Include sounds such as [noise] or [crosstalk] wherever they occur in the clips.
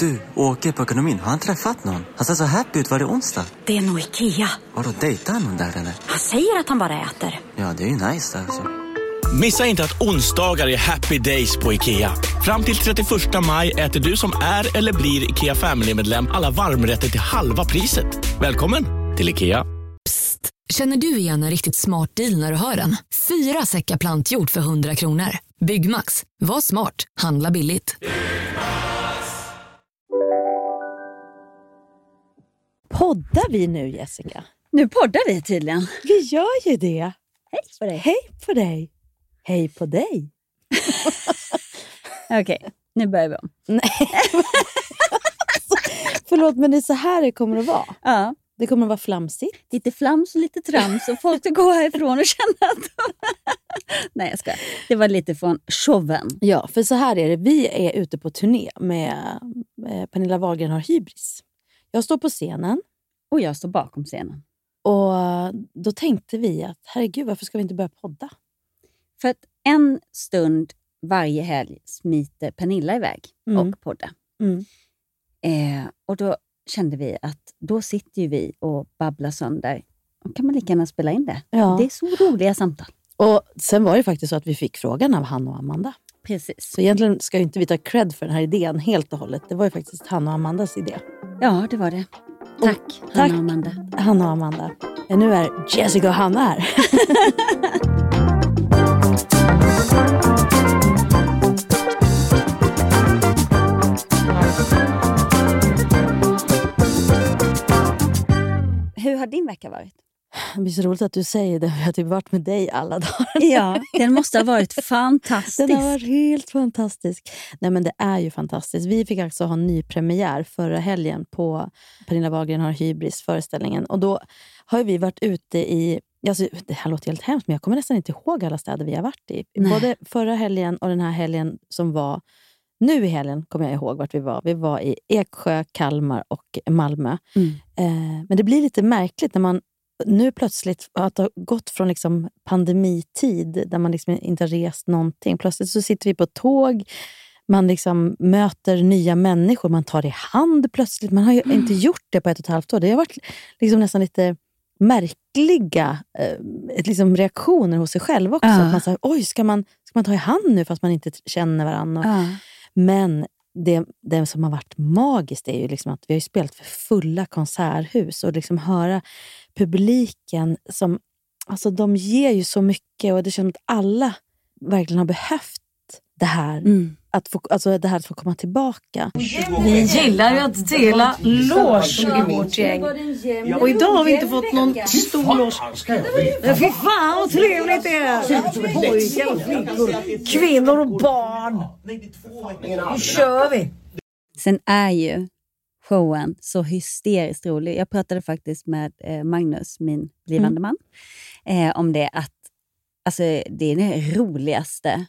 Du, åker på ekonomin. Har han träffat någon? Han ser så happy ut. Var det onsdag? Det är nog Ikea. Har du dejtar han någon där eller? Han säger att han bara äter. Ja, det är ju nice alltså. Missa inte att onsdagar är happy days på IKEA. Fram till 31 maj äter du som är eller blir IKEA Family-medlem alla varmrätter till halva priset. Välkommen till IKEA. Psst! Känner du igen en riktigt smart deal när du hör den? Fyra säckar plantjord för 100 kronor. Byggmax. Var smart. Handla billigt. Poddar vi nu Jessica? Nu poddar vi tydligen. Vi gör ju det. Hej på dig. Hej på dig. Hej på dig. [laughs] Okej, nu börjar vi om. [laughs] Förlåt, men det är så här det kommer att vara. Ja, Det kommer att vara flamsigt. lite flams och lite trams och folk ska gå härifrån och känna att... [laughs] Nej, jag skojar. Det var lite från showen. Ja, för så här är det. Vi är ute på turné med eh, Pernilla Wahlgren har hybris. Jag står på scenen Och jag står bakom scenen. och då tänkte vi att herregud, varför ska vi inte börja podda? För att en stund varje helg smiter Pernilla iväg Mm. och poddar. Mm. Eh, och då kände vi att då sitter ju vi och babblar sönder. Då kan man lika gärna spela in det. Ja. Det är så roliga samtal. Och Sen var det faktiskt så att vi fick frågan av Hanna och Amanda. Precis. Så egentligen ska inte vi ta cred för den här idén helt och hållet. Det var ju faktiskt Hanna och Amandas idé. Ja, det var det. Tack, tack. Hanna och Amanda. Hanna och Amanda. Men nu är Jessica och Hanna här. [laughs] Hur har din vecka varit? Det blir så roligt att du säger det. Vi har typ varit med dig alla dagar. Ja, den måste ha varit fantastisk. Den har varit helt fantastisk. Nej, men det är ju fantastiskt. Vi fick alltså ha ny premiär förra helgen på Pernilla Wahlgren har hybris föreställningen. Och då har vi varit ute i... Alltså, det här låter helt hemskt, men jag kommer nästan inte ihåg alla städer vi har varit i. Nej. Både förra helgen och den här helgen som var... Nu i helgen kommer jag ihåg vart vi var. Vi var i Eksjö, Kalmar och Malmö. Mm. Eh, men det blir lite märkligt när man nu plötsligt att ha gått från liksom pandemitid där man liksom inte har rest någonting. Plötsligt så sitter vi på tåg, man liksom möter nya människor, man tar i hand plötsligt. Man har ju inte gjort det på ett och ett halvt år. Det har varit liksom nästan lite märkliga eh, liksom reaktioner hos sig själv också. Ja. Att man säger, oj, ska man, ska man ta i hand nu fast man inte känner varandra? Ja. Men det, det som har varit magiskt är ju liksom att vi har spelat för fulla konserthus och liksom höra publiken som... Alltså de ger ju så mycket och det känns som att alla verkligen har behövt det här. Mm. Att få, alltså det här att få komma tillbaka. Vi gillar ju att dela lås i vårt gäng. Och idag har vi inte fått någon stor. Men fy fan vad trevligt det är! Pojkar och flickor, kvinnor och barn. Nu kör vi! Sen är ju showen så hysteriskt rolig. Jag pratade faktiskt med eh, Magnus, min blivande man, eh, om det att alltså, det är den roligaste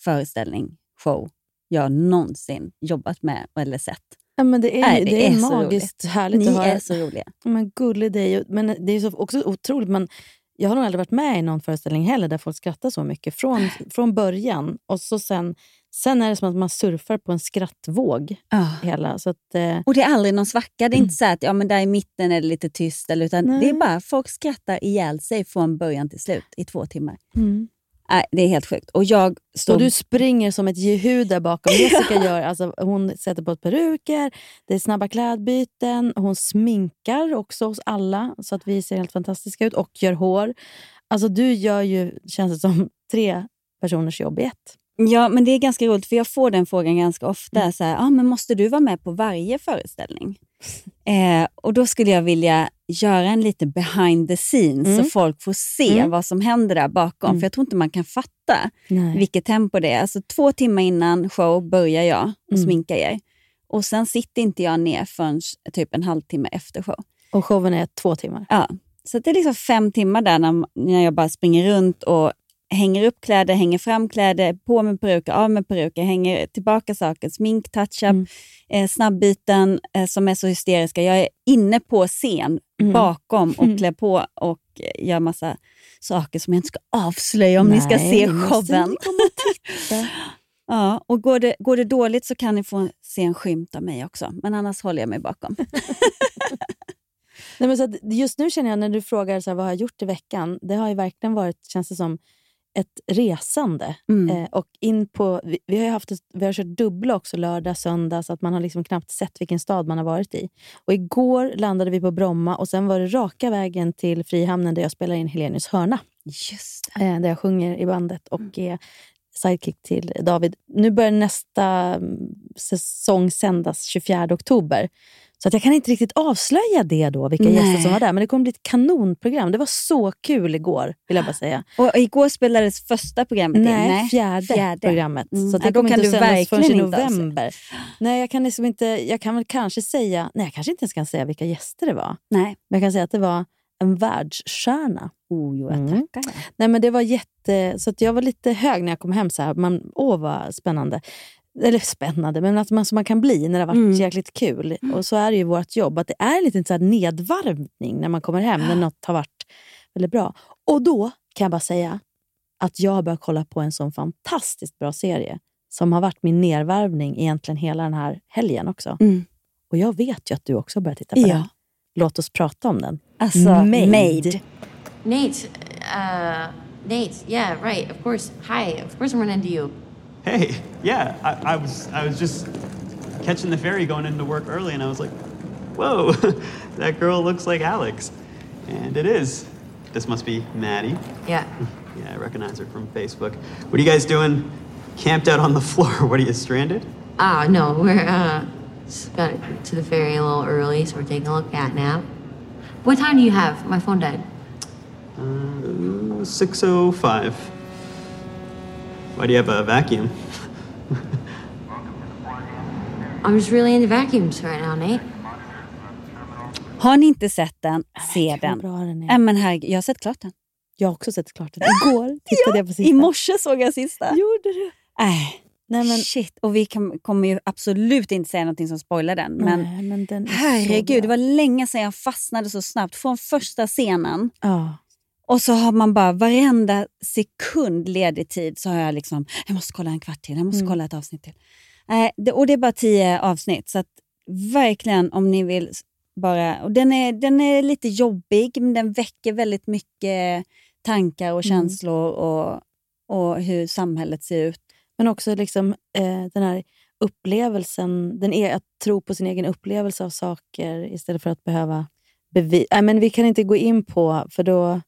föreställning, show, jag någonsin jobbat med eller sett. Ja, men det är, Nej, det det är, är magiskt härligt Ni att höra. är så roliga. Men gullig dig. Men det är så också otroligt. Man, jag har nog aldrig varit med i någon föreställning heller där folk skrattar så mycket. Från, från början. Och så sen, sen är det som att man surfar på en skrattvåg. Hela, så att, eh, Och det är aldrig någon svacka. Det är inte så att ja, men där i mitten är det lite tyst. Eller, utan Nej. det är bara folk skrattar ihjäl sig från början till slut i två timmar. mm. Nej, det är helt sjukt. Och jag står... Och du springer som ett jehu där bakom. [laughs] Jessica gör, alltså, hon sätter på ett peruker, det är snabba klädbyten, hon sminkar också oss alla så att vi ser helt fantastiska ut och gör hår. Alltså du gör ju, känns det som, tre personers jobb i ett. Ja, men det är ganska roligt för jag får den frågan ganska ofta. Mm. Så här, ah, men måste du vara med på varje föreställning? eh, och Då skulle jag vilja göra en lite behind the scenes Mm. så folk får se Mm. vad som händer där bakom. Mm. För jag tror inte man kan fatta Nej. vilket tempo det är. Alltså, två timmar innan show börjar jag och Mm. sminkar er. Och sen sitter inte jag ner förrän typ en halvtimme efter show. Och showen är två timmar. Ja, så det är liksom fem timmar där när, när jag bara springer runt och hänger upp kläder, hänger fram kläder, på med peruker, av med peruker, hänger tillbaka saker, smink, touch-up, Mm. eh, snabbbyten eh, som är så hysteriska. Jag är inne på scen Mm. bakom och Mm. klär på och gör massa saker som jag inte ska avslöja om ni ska Nej, se showen. [laughs] Ja, och går det, går det dåligt så kan ni få se en skymt av mig också. Men annars håller jag mig bakom. [laughs] Nej, men så just nu känner jag, när du frågar så här, vad har jag gjort i veckan, det har ju verkligen varit, känns det som, ett resande. Mm. Eh, och in på, vi, vi har haft vi har kört dubbla också, lördag, söndag, så att man har liksom knappt sett vilken stad man har varit i. Och Igår landade vi på Bromma och sen var det raka vägen till Frihamnen där jag spelar in Helenius hörna. Just Eh, där jag sjunger i bandet och är sidekick till David. Nu börjar nästa mm, säsong sändas 24 oktober. Så att jag kan inte riktigt avslöja det då, vilka Nej. gäster som var där. Men det kommer bli ett kanonprogram. Det var så kul igår, vill jag bara säga. Och igår spelades första programmet in. Nej, fjärde, fjärde. programmet. Mm. Så det kommer inte sändas förrän i november. Nej, jag kan, liksom inte, jag kan väl kanske säga... Nej, jag kanske inte ens kan säga vilka gäster det var. Nej. Men jag kan säga att det var en världsstjärna. Oh, jo, jag Mm. Nej, men det var jätte... Så att jag var lite hög när jag kom hem. Så här. Man, åh, vad spännande. Eller spännande, men att man, som man kan bli när det har varit Mm. jäkligt kul. Och så är det ju vårt jobb. Att det är en liten så här nedvarvning när man kommer hem, när något har varit väldigt bra. Och då kan jag bara säga att jag har börjat kolla på en sån fantastiskt bra serie som har varit min nedvarvning egentligen hela den här helgen också. Mm. Och jag vet ju att du också har börjat titta på Ja. den. Låt oss prata om den. Alltså, Made. made. Nate, uh, Nate, yeah, right, of course. Hi, of course I'm running into you. Hey, yeah, I, I was I was just catching the ferry going into work early, and I was like, "Whoa, [laughs] that girl looks like Alex," and it is. This must be Maddie. Yeah. [laughs] Yeah, I recognize her from Facebook. What are you guys doing? Camped out on the [laughs] floor? What are you stranded? Ah, no, we're, uh, just got to the ferry a little early, so we're taking a look at nap. What time do you have? My phone died. Uh, six oh five. Why do you have a vacuum? [laughs] I'm just really into vacuums right now, Nate. Har ni inte sett den, se den. bra den är. Men herregud, jag har sett klart den. Jag har också sett klart den. Igår [laughs] tittade jag på sista. I morse såg jag sista. Gjorde du? Nej, Nej, men, shit. Och vi kan, kommer ju absolut inte säga någonting som spoilar den. Men nej, men den herregud, det var länge sedan jag fastnade så snabbt. Från första scenen. Ja. Och så har man bara varenda sekund ledig tid så har jag liksom, jag måste kolla en kvart till, jag måste Mm. kolla ett avsnitt till. Nej, det, och det är bara tio avsnitt. Så att verkligen om ni vill bara... Och den, är, den är lite jobbig, men den väcker väldigt mycket tankar och Mm. känslor och, och hur samhället ser ut. Men också liksom, eh, den här upplevelsen, den är att tro på sin egen upplevelse av saker istället för att behöva bevisa. Men vi kan inte gå in på, för då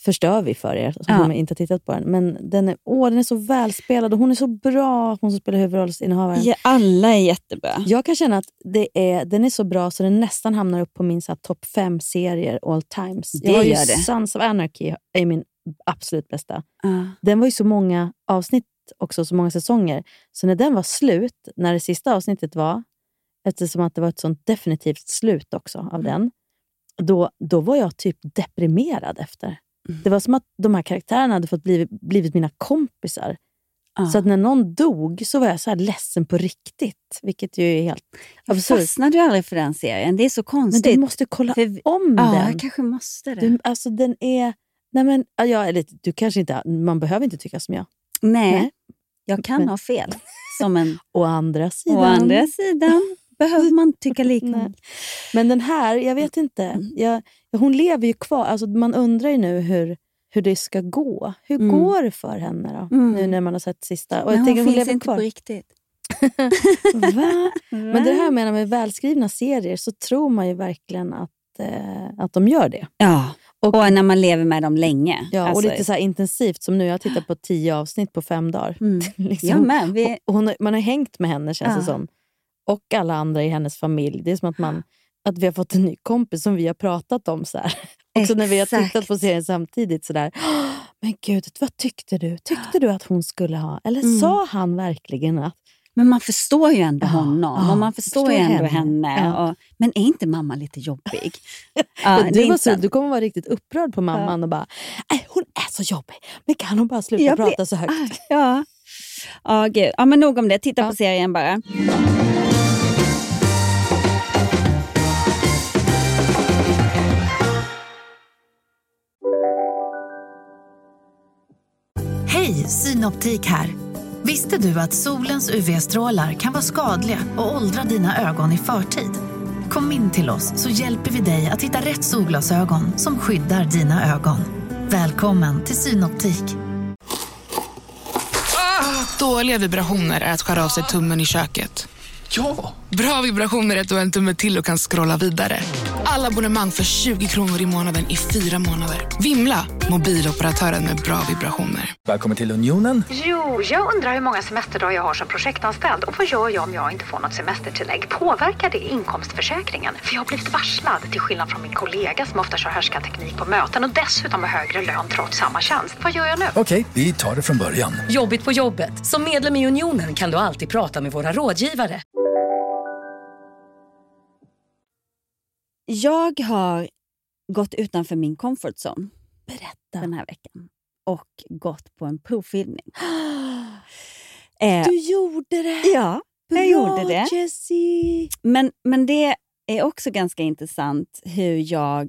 förstör vi för er som Ja. inte har tittat på den. Men den är, åh, den är så välspelad och hon är så bra, hon som spelar huvudrollsinnehavaren. Ja, alla är jättebra. Jag kan känna att det är, den är så bra så den nästan hamnar upp på min topp fem serier all times. Det jag har ju gör det. Sons of Anarchy är min absolut bästa. Ja. Den var ju så många avsnitt också, så många säsonger. Så när den var slut, när det sista avsnittet var, eftersom att det var ett sånt definitivt slut också Mm. av den, då, då var jag typ deprimerad efter. Det var som att de här karaktärerna hade fått blivit, blivit mina kompisar. Ja. Så att när någon dog så var jag så här ledsen på riktigt. Vilket ju är helt Jag absurt. fastnade ju aldrig för den serien. Det är så Men konstigt. du måste kolla För om ja, den. jag kanske måste det. Du, alltså den är... Nej men, ja, jag lite, du kanske inte, man behöver inte tycka som jag. Nej, Nej. jag kan Men- ha fel. Som en [laughs] Å andra sidan... Å andra sidan behöver man tycka [laughs] likadant. Men den här, jag vet inte. Mm. Jag, hon lever ju kvar. Alltså man undrar ju nu hur, hur det ska gå. Hur Mm. går det för henne då? Mm. Nu när man har sett sista. Och Men jag hon tänker, finns hon lever inte kvar. på riktigt. [laughs] Va? [laughs] Men det här menar med välskrivna serier så tror man ju verkligen att, eh, att de gör det. Ja, och, Och- när man lever med dem länge. Ja, Alltså, och lite så intensivt som nu. Jag har tittat på tio avsnitt på fem dagar. Mm. liksom. Jag med. Vi, Och hon, man har hängt med henne känns det Ja. som. Och alla andra i hennes familj. Det är som att, man, att vi har fått en ny kompis som vi har pratat om. så här. [laughs] Också när vi har tittat på serien samtidigt. Så där. "Åh, Men gud, vad tyckte du? Tyckte du att hon skulle ha? Eller Mm. sa han verkligen att... men man förstår ju ändå honom ja, och man förstår, ju förstår ändå henne. henne. Ja. Och, men är inte mamma lite jobbig? [laughs] Ja, du, var så, du kommer vara riktigt upprörd på mamman och bara Nej, hon är så jobbig. Men kan hon bara sluta Jag blir prata så högt? arg. Ja. Ja, gud. ja, men nog om det. Titta på serien bara. Synoptik här. Visste du att solens UV-strålar kan vara skadliga och åldra dina ögon i förtid? Kom in till oss så hjälper vi dig att hitta rätt solglasögon som skyddar dina ögon. Välkommen till Synoptik. Dåliga vibrationer är att skära av sig tummen i köket. Ja! Bra vibrationer är att du har en tumme till och kan scrolla vidare. Alla abonnemang för 20 kronor i månaden i fyra månader. Vimla! Mobiloperatören med bra vibrationer. Välkommen till Unionen. Jo, jag undrar hur många semesterdagar jag har som projektanställd och vad gör jag om jag inte får något semestertillägg? Påverkar det inkomstförsäkringen? För jag har blivit varslad, till skillnad från min kollega som ofta kör härskarteknik på möten och dessutom har högre lön trots samma tjänst. Vad gör jag nu? Okej, vi tar det från början. Jobbigt på jobbet. Som medlem i Unionen kan du alltid prata med våra rådgivare. Jag har gått utanför min comfort zone Berätta. den här veckan och gått på en provfilmning. [gasps] Eh, Du gjorde det! ja, Bra, jag gjorde det. Jessie! Men, men det är också ganska intressant hur jag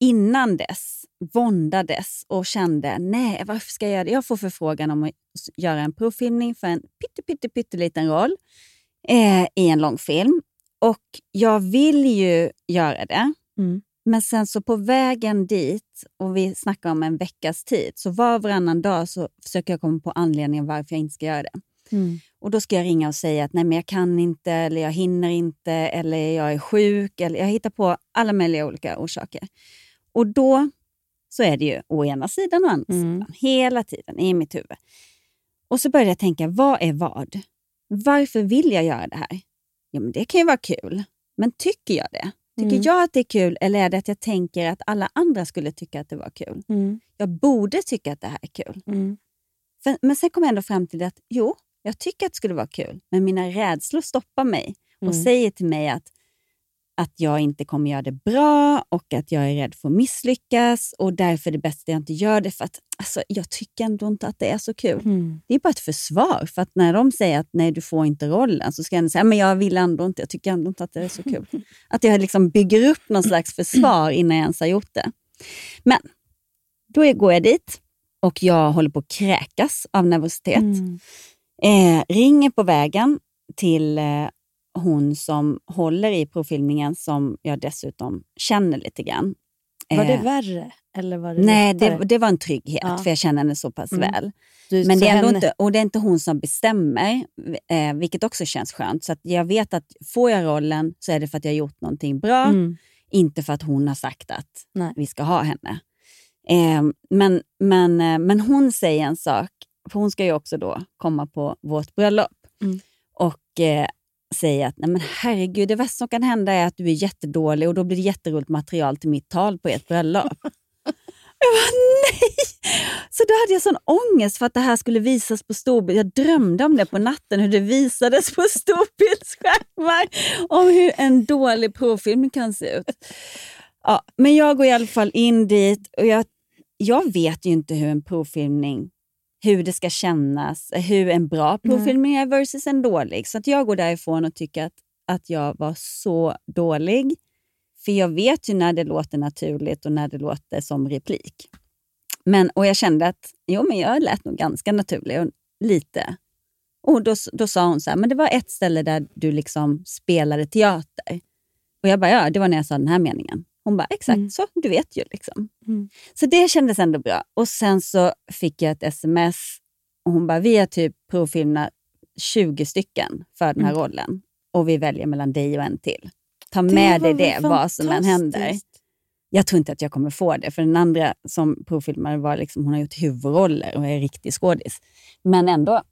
innan dess våndades och kände nej, varför ska jag göra det? Jag får förfrågan om att göra en provfilmning för en pytte, pytte, pytteliten roll eh, i en långfilm. Och jag vill ju göra det. Mm. Men sen så på vägen dit, och vi snackar om en veckas tid, så var och varannan dag så försöker jag komma på anledningen varför jag inte ska göra det. Mm. Och Då ska jag ringa och säga att nej, men jag kan inte, eller jag hinner inte, eller jag är sjuk. Eller jag hittar på alla möjliga olika orsaker. Och då så är det ju å ena sidan och å andra Mm. sidan. Hela tiden i mitt huvud. Och så började jag tänka, vad är vad? Varför vill jag göra det här? Ja, men det kan ju vara kul. Men tycker jag det? Tycker Mm. jag att det är kul eller är det att jag tänker att alla andra skulle tycka att det var kul? Mm. Jag borde tycka att det här är kul. Mm. För, men sen kom jag ändå fram till att jo, jag tycker att det skulle vara kul, men mina rädslor stoppar mig och Mm. säger till mig att, att jag inte kommer göra det bra och att jag är rädd för att misslyckas och därför är det bäst att jag inte gör det för att alltså, jag tycker ändå inte att det är så kul. Mm. Det är bara ett försvar för att när de säger att nej, du får inte rollen så ska jag säga men jag vill ändå inte, jag tycker ändå inte att det är så kul. [laughs] att jag liksom bygger upp någon slags försvar innan jag ens har gjort det. Men då går jag dit och jag håller på att kräkas av nervositet. Mm. Eh, ringer på vägen till eh, hon som håller i provfilmningen som jag dessutom känner lite grann. Var det Eh, värre? Eller var det Nej, det, det var en trygghet Ja. för jag känner henne så pass Mm. väl. Du, Men det är henne- inte, och det är inte hon som bestämmer, eh, vilket också känns skönt. Så jag vet att får jag rollen så är det för att jag har gjort någonting bra, Mm. inte för att hon har sagt att Nej. vi ska ha henne. Eh, men, men, eh, men hon säger en sak, för hon ska ju också då komma på vårt bröllop. Mm. Och eh, säger att Nej, men herregud, det värsta som kan hända är att du är jättedålig och då blir det jätteroligt material till mitt tal på ert bröllop. [laughs] Jag bara, nej! Så då hade jag sån ångest för att det här skulle visas på storbild. Jag drömde om det på natten, hur det visades på storbildsskärmar. Om hur en dålig provfilm kan se ut. Ja, men jag går i alla fall in dit och jag, jag vet ju inte hur en provfilmning hur det ska kännas, hur en bra provfilmning är versus en dålig. Så att jag går därifrån och tycker att, att jag var så dålig. För jag vet ju när det låter naturligt och när det låter som replik. Men, och jag kände att jo, men jag lät nog ganska naturlig och lite. Och då, då sa hon så här, men det var ett ställe där du liksom spelade teater. Och jag bara, ja, det var när jag sa den här meningen. Hon bara, exakt så, du vet ju. liksom. Mm. Så det kändes ändå bra. Och sen så fick jag ett sms och hon bara, vi har typ provfilmat 20 stycken för den här Mm. rollen och vi väljer mellan dig och en till. Ta med var dig det, vad som än händer. Jag tror inte att jag kommer få det, för den andra som provfilmare var liksom, hon har gjort huvudroller och är riktig skådis. Men ändå.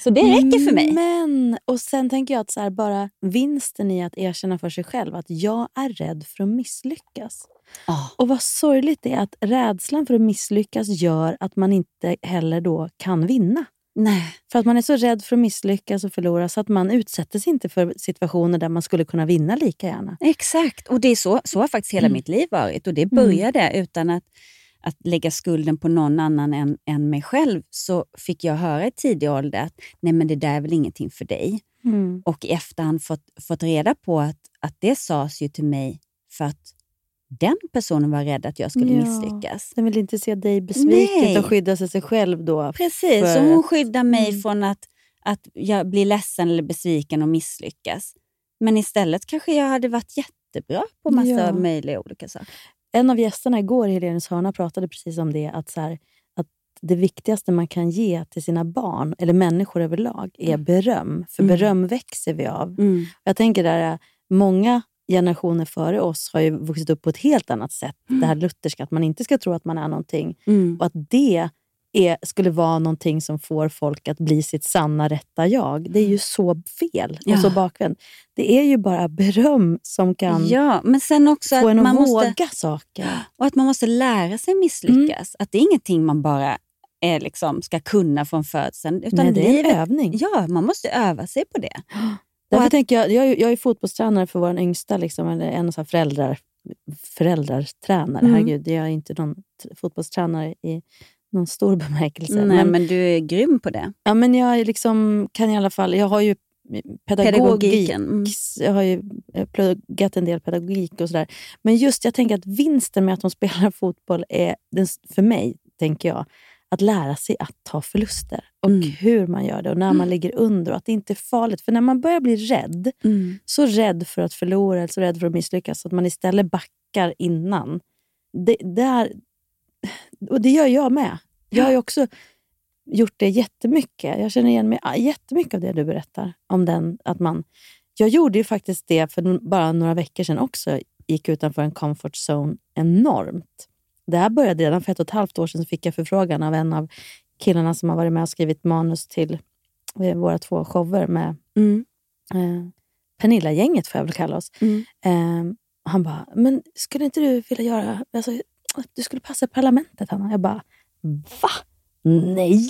Så det räcker för mig. Men, och sen tänker jag att så här, bara vinsten i att erkänna för sig själv att jag är rädd för att misslyckas. Ah. Och vad sorgligt det är att rädslan för att misslyckas gör att man inte heller då kan vinna. Nej. För att man är så rädd för att misslyckas och förlora så att man utsätter sig inte för situationer där man skulle kunna vinna lika gärna. Exakt, och det är så, så har faktiskt hela Mm. mitt liv varit. Och det började utan att, att lägga skulden på någon annan än, än mig själv. Så fick jag höra i tidig ålder att nej men det där är väl ingenting för dig. Mm. Och i efterhand fått, fått reda på att, att det sades ju till mig för att den personen var rädd att jag skulle Ja. misslyckas. Den vill inte se dig besviken Nej. utan skydda sig, själv då. Precis, för- hon skyddar mig Mm. från att, att jag blir ledsen eller besviken och misslyckas. Men istället kanske jag hade varit jättebra på massa Ja. möjliga olika saker. En av gästerna igår, Helenius hörna, pratade precis om det. Att, så här, att det viktigaste man kan ge till sina barn, eller människor överlag, är beröm. För Mm. beröm växer vi av. Jag tänker där, många generationer före oss har ju vuxit upp på ett helt annat sätt. Det här lutherska, att man inte ska tro att man är någonting. Mm. Och att det är, skulle vara någonting som får folk att bli sitt sanna rätta jag. Det är ju så fel Ja. och så bakvänt. Det är ju bara beröm som kan Ja, men sen också få en att man våga måste, saker. och att man måste lära sig misslyckas. Att det är ingenting man bara är liksom, ska kunna från födseln. Utan Nej, det är livet, övning. Ja, man måste öva sig på det. [gasps] Därför att- tänker jag, jag, är, jag är fotbollstränare för vår yngsta, liksom, eller en här föräldrar, föräldrartränare. Mm. Herregud, jag är inte någon fotbollstränare i någon stor [laughs] bemärkelse. Nej, men, du är grym på det. Ja, men jag liksom, kan i alla fall, jag har ju pedagogik. Pedagogiken, mm. Jag har ju pluggat en del pedagogik och sådär. Men just jag tänker att vinsten med att de spelar [laughs] fotboll är, för mig, tänker jag, att lära sig att ta förluster. Och Mm. hur man gör det och när man ligger under. Och att det inte är farligt. För när man börjar bli rädd, Mm. så rädd för att förlora eller så rädd för att misslyckas, så att man istället backar innan. Det, där, och det gör jag med. Jag har ju också gjort det jättemycket. Jag känner igen mig jättemycket av det du berättar. om den att man... Jag gjorde ju faktiskt det för bara några veckor sedan också. Gick utanför en comfort zone enormt. Det här började redan för ett och ett halvt år sedan. Fick jag förfrågan av en av killarna som har varit med och skrivit manus till eh, våra två shower med Mm. eh, Pernilla-gänget, får jag väl kalla oss. Mm. Eh, han bara, men skulle inte du vilja göra... Alltså, du skulle passa i parlamentet, Hanna. Jag bara, va? Nej!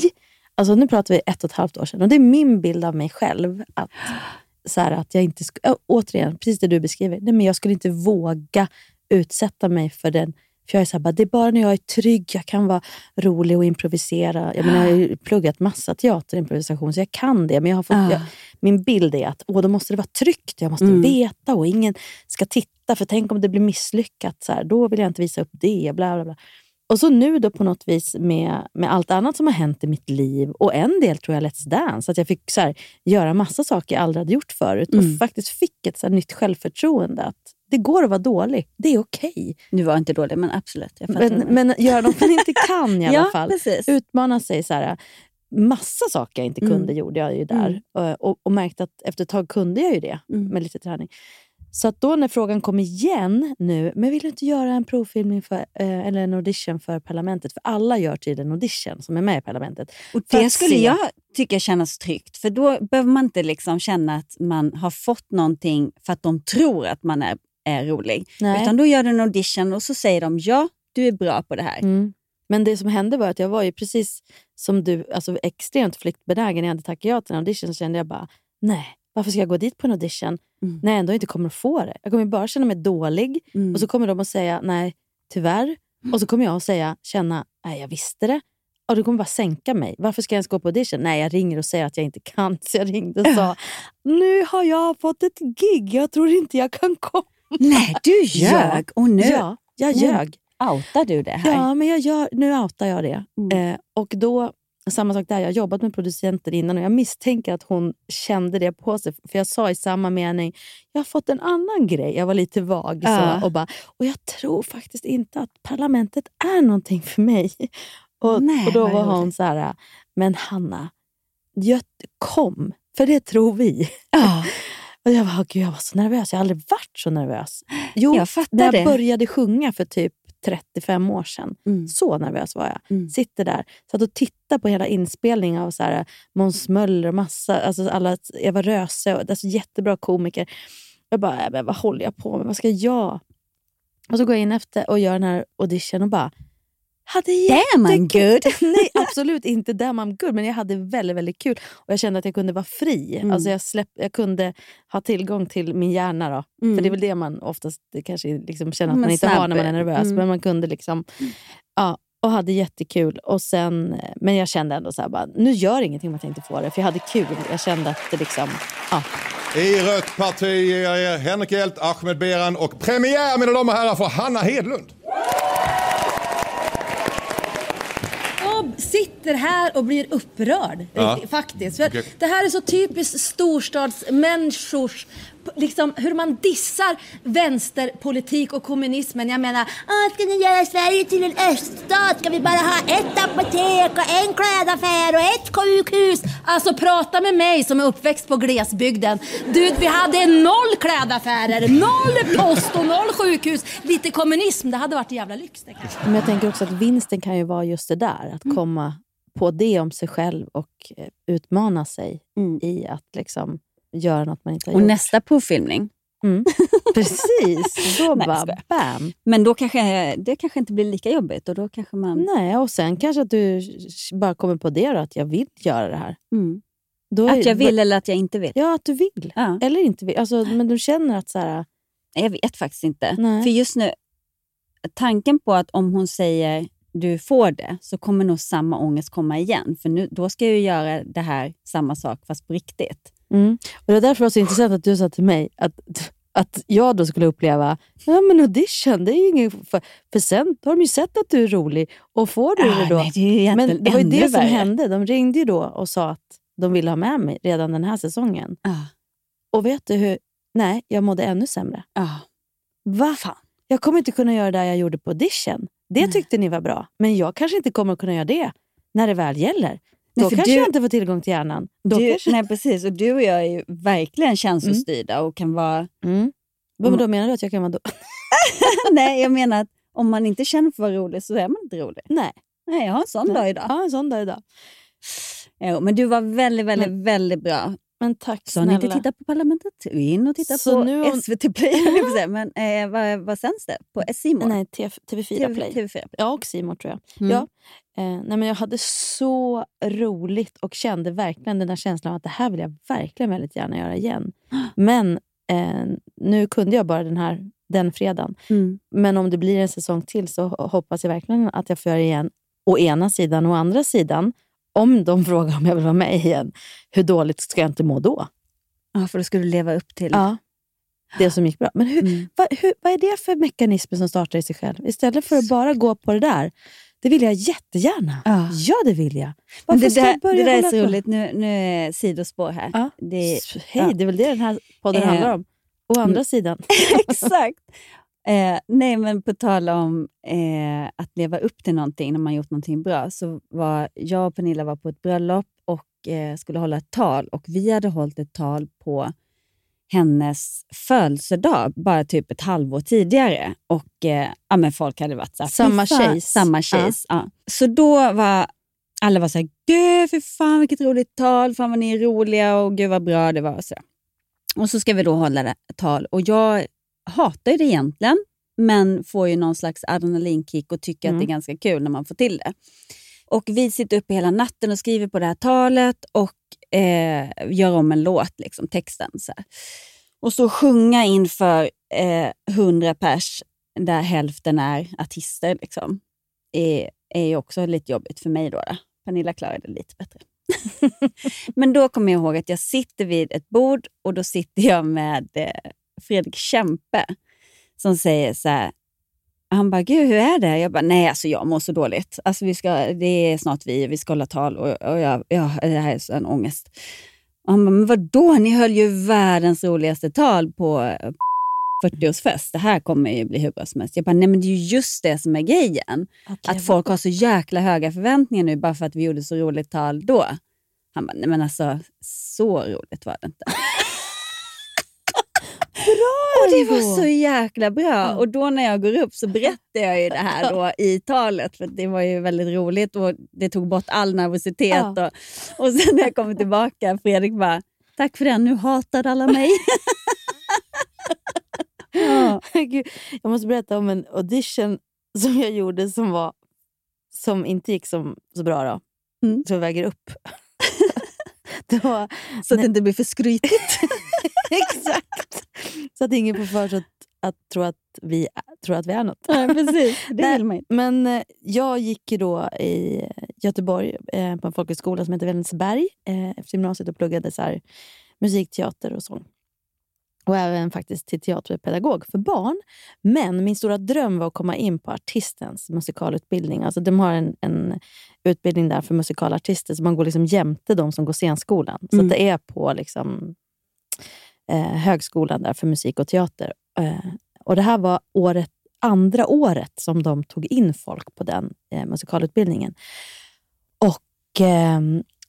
Alltså nu pratar vi ett och ett halvt år sedan och det är min bild av mig själv. Att, så här, att jag inte äh, återigen, precis det du beskriver. Nej, men jag skulle inte våga utsätta mig för den. För jag är så här, bara, det är bara när jag är trygg, jag kan vara rolig och improvisera. Jag, menar, jag har ju pluggat massa teaterimprovisation så jag kan det. Men jag har fått, Ah. jag, min bild är att åh, då måste det vara tryggt. Jag måste Mm. veta och ingen ska titta. För tänk om det blir misslyckat. Så här, då vill jag inte visa upp det. Bla, bla, bla. Och så nu då på något vis med, med allt annat som har hänt i mitt liv och en del tror jag Let's Dance, att jag fick så här, göra massa saker jag aldrig hade gjort förut Mm. och faktiskt fick ett så här, nytt självförtroende. Att det går att vara dålig, det är okej. Du var inte dålig, men absolut. Jag Men, men göra något man inte kan i [laughs] alla Ja, fall. precis. Utmana sig. Så här, massa saker jag inte Mm. kunde gjorde jag ju där. Och, och märkte att efter ett tag kunde jag ju det Mm. med lite träning. Så då när frågan kom igen nu, men vill du inte göra en provfilmning för, eh, eller en audition för Parlamentet? För alla gör tydligen audition som är med i Parlamentet. Och det skulle se- jag tycka kännas tryggt. För då behöver man inte liksom känna att man har fått någonting för att de tror att man är, är rolig. Nej. Utan då gör du en audition och så säger de ja, du är bra på det här. Mm. Men det som hände var att jag var ju precis som du, alltså extremt flyktbenägen. När jag hade tackat ja till en audition så kände jag bara, nej, varför ska jag gå dit på en audition Mm. när jag ändå inte kommer att få det? Jag kommer bara känna mig dålig Mm. och så kommer de att säga nej, tyvärr. Och så kommer jag att säga, känna, nej jag visste det. Och det kommer bara sänka mig. Varför ska jag ens gå på audition? Nej, jag ringer och säger att jag inte kan. [laughs] Så jag ringde och sa, nu har jag fått ett gig. Jag tror inte jag kan komma. Nej, du [laughs] ljög. Och nu, Ja, jag ljög. outar du det här. Ja, men jag gör, nu outar jag det. Mm. Eh, och då, samma sak där, jag har jobbat med producenter innan och jag misstänker att hon kände det på sig. För jag sa i samma mening, jag har fått en annan grej. Jag var lite vag. Så, och, bara, och jag tror faktiskt inte att parlamentet är någonting för mig. [laughs] Och, Nej, och då var hon roligt. så här, men Hanna, jag, kom, för det tror vi. Ja. [laughs] Och jag, var, Gud, jag var så nervös, jag har aldrig varit så nervös. Jo, Jag när jag det. började sjunga för typ 35 år sedan. Mm. Så nervös var jag. Mm. Sitter där, satt och tittade på hela inspelningen av så här, Måns Möller och massa, alltså alla, Eva Röse, och, alltså jättebra komiker. Jag bara, äh, men vad håller jag på med? Vad ska jag? Och så går jag in efter och gör den här audition och bara, hade Damn, I'm jättekul. [laughs] Nej, absolut inte damn I'm good, men jag hade väldigt, väldigt kul. Och Jag kände att jag kunde vara fri. Mm. Alltså jag, släpp, jag kunde ha tillgång till min hjärna. Då. Mm. För det är väl det man oftast det kanske liksom känner att Men man inte snabb. har när man är nervös. Mm. Men man kunde liksom... Ja, och hade jättekul. Och sen, men jag kände ändå så här, bara, nu gör ingenting om jag inte får det. För jag hade kul. Jag kände att det liksom... Ja. I rött parti ger jag er Henrik Hjelt, Ahmed Beran och premiär mina damer och herrar för Hanna Hedlund. Jag sitter här och blir upprörd Ja. faktiskt. För Okej. Det här är så typiskt storstadsmänniskors Liksom hur man dissar vänsterpolitik och kommunismen. Jag menar, "Ah, ska ni göra Sverige till en öststat? Ska vi bara ha ett apotek och en klädaffär och ett sjukhus? Alltså prata med mig som är uppväxt på glesbygden. Du, vi hade noll klädaffärer, noll post och noll sjukhus. Lite kommunism, det hade varit jävla lyx. Det kanske. Men jag tänker också att vinsten kan ju vara just det där. Att komma på det om sig själv och eh, utmana sig i att liksom göra något man inte har Och gjort. nästa provfilmning. Mm. [laughs] Precis, då Nej, bara bam. Men då kanske det kanske inte blir lika jobbigt och då kanske man... Nej, och sen kanske att du bara kommer på det då, att jag vill göra det här. Mm. Då Att jag vill eller att jag inte vill. Ja, att du vill. Ja. Eller inte vill. Alltså, men du känner att så här, Jag vet faktiskt inte. Nej. För just nu, tanken på att om hon säger du får det, så kommer nog samma ångest komma igen. För nu, då ska jag ju göra det här, samma sak, fast på riktigt. Mm. Och Det är därför det var så intressant att du sa till mig att, att jag då skulle uppleva ja men audition, det är ju ingen... För, för sen har de ju sett att du är rolig och får du Ah, det då. nej, det men det var ju det som värre. hände. De ringde ju då och sa att de ville ha med mig redan den här säsongen. Ah. Och vet du hur? Nej, jag mådde ännu sämre. Ah. Va? Jag kommer inte kunna göra det jag gjorde på audition. Det tyckte ni var bra, men jag kanske inte kommer kunna göra det när det väl gäller. Nej, för kanske du- jag inte får tillgång till hjärnan. Då Du, kanske... Nej, precis. Och du och jag är ju verkligen känslostyrda och kan vara... Mm. Vad då menar du att jag kan vara då? [laughs] nej, jag menar att om man inte känner för att vara rolig så är man inte rolig. Nej. Nej, jag har en sån Nej. dag idag. Ja, en sån dag idag. Jo, men du var väldigt, väldigt, väldigt bra. Men tack Så har ni inte snälla. tittat på Parlamentet? Gå in och titta Så på om- SVT Play. [laughs] Men eh, vad, vad sänds det? På More? Nej, TV, TV4 Play. TV4. Ja, och More tror jag. Mm. Ja. Eh, nej, men jag hade så roligt och kände verkligen den där känslan av att det här vill jag verkligen väldigt gärna göra igen. [gasps] Men eh, nu kunde jag bara den här den fredagen. Mm. Men om det blir en säsong till så hoppas jag verkligen att jag får göra det igen. Å ena sidan. Å andra sidan, om de frågar om jag vill vara med igen, hur dåligt ska jag inte må då? Ja, för då ska du leva upp till... Ja, det som gick bra. Men hur, Mm. vad, hur, vad är det för mekanismer som startar i sig själv? Istället för att bara gå på det där. Det vill jag jättegärna. Ja. Ja, det vill jag. Varför det ska där, jag börja det där är så på? roligt. Nu, nu är sidospår här. Ja. Det, Hej, ja. det är väl det den här podden Eh. handlar om. Å andra Mm. sidan. [laughs] Exakt. Eh, nej, men på tal om eh, att leva upp till någonting när man gjort någonting bra, så var jag och Pernilla var på ett bröllop och eh, skulle hålla ett tal. Och vi hade hållit ett tal på hennes födelsedag, bara typ ett halvår tidigare. Och eh, ja, men folk hade varit så här, Samma tjejs. Samma tjejs. Ja. Så då var alla var så här, gud för fan vilket roligt tal, fan vad ni är roliga och gud vad bra det var. Och så, och så ska vi då hålla det tal. Och jag hatar det egentligen, men får ju någon slags adrenalinkick och tycker att Mm. det är ganska kul när man får till det. Och vi sitter uppe hela natten och skriver på det här talet och eh, gör om en låt, liksom, texten. Så här. Och så sjunga inför eh, 100 pers, där hälften är artister, liksom, är, är också lite jobbigt för mig. Då, då. Pernilla klarade det lite bättre. [laughs] Men då kommer jag ihåg att jag sitter vid ett bord och då sitter jag med eh, Fredrik Kempe som säger så här, han bara, gud hur är det? Jag bara, nej alltså jag mår så dåligt. Alltså, vi ska, det är snart vi, vi ska hålla tal och, och jag, ja, det här är en ångest. Och han bara, men vadå? Ni höll ju världens roligaste tal på eh, 40-årsfest. Det här kommer ju bli hur bra som helst. Jag bara, nej men det är ju just det som är grejen. Att, folk har så jäkla höga förväntningar nu bara för att vi gjorde så roligt tal då. Han bara, nej men alltså så roligt var det inte. Bra Och det var så jäkla bra. Och då när jag går upp så [laughs] berättar jag ju det här då i talet. För det var ju väldigt roligt och det tog bort all nervositet. Ja. Och, och sen när jag kommer tillbaka, Fredrik bara, tack för det, nu hatar alla mig. [laughs] ja. [laughs] Gud, jag måste berätta om en audition som jag gjorde som, var, som inte gick som, så bra. Då. Mm. Så jag väger upp. det var, Så att det inte blir för skrytigt. [laughs] Exakt! Så att ingen får för sig att, att, tro att vi tror att vi är något. Ja, precis. [laughs] Det Nej, vill man ju. Men eh, jag gick ju då i Göteborg eh, på en folkhögskola som heter Vännäsberg eh, efter gymnasiet och pluggade så här, musikteater och sång. och även faktiskt till teaterpedagog för barn. Men min stora dröm var att komma in på artistens musikalutbildning. Alltså de har en, en utbildning där för musikalartister, så man går liksom jämte de som går scenskolan. Så Mm. det är på liksom, eh, högskolan där för musik och teater. Eh, och Det här var året, andra året som de tog in folk på den eh, musikalutbildningen. Och eh,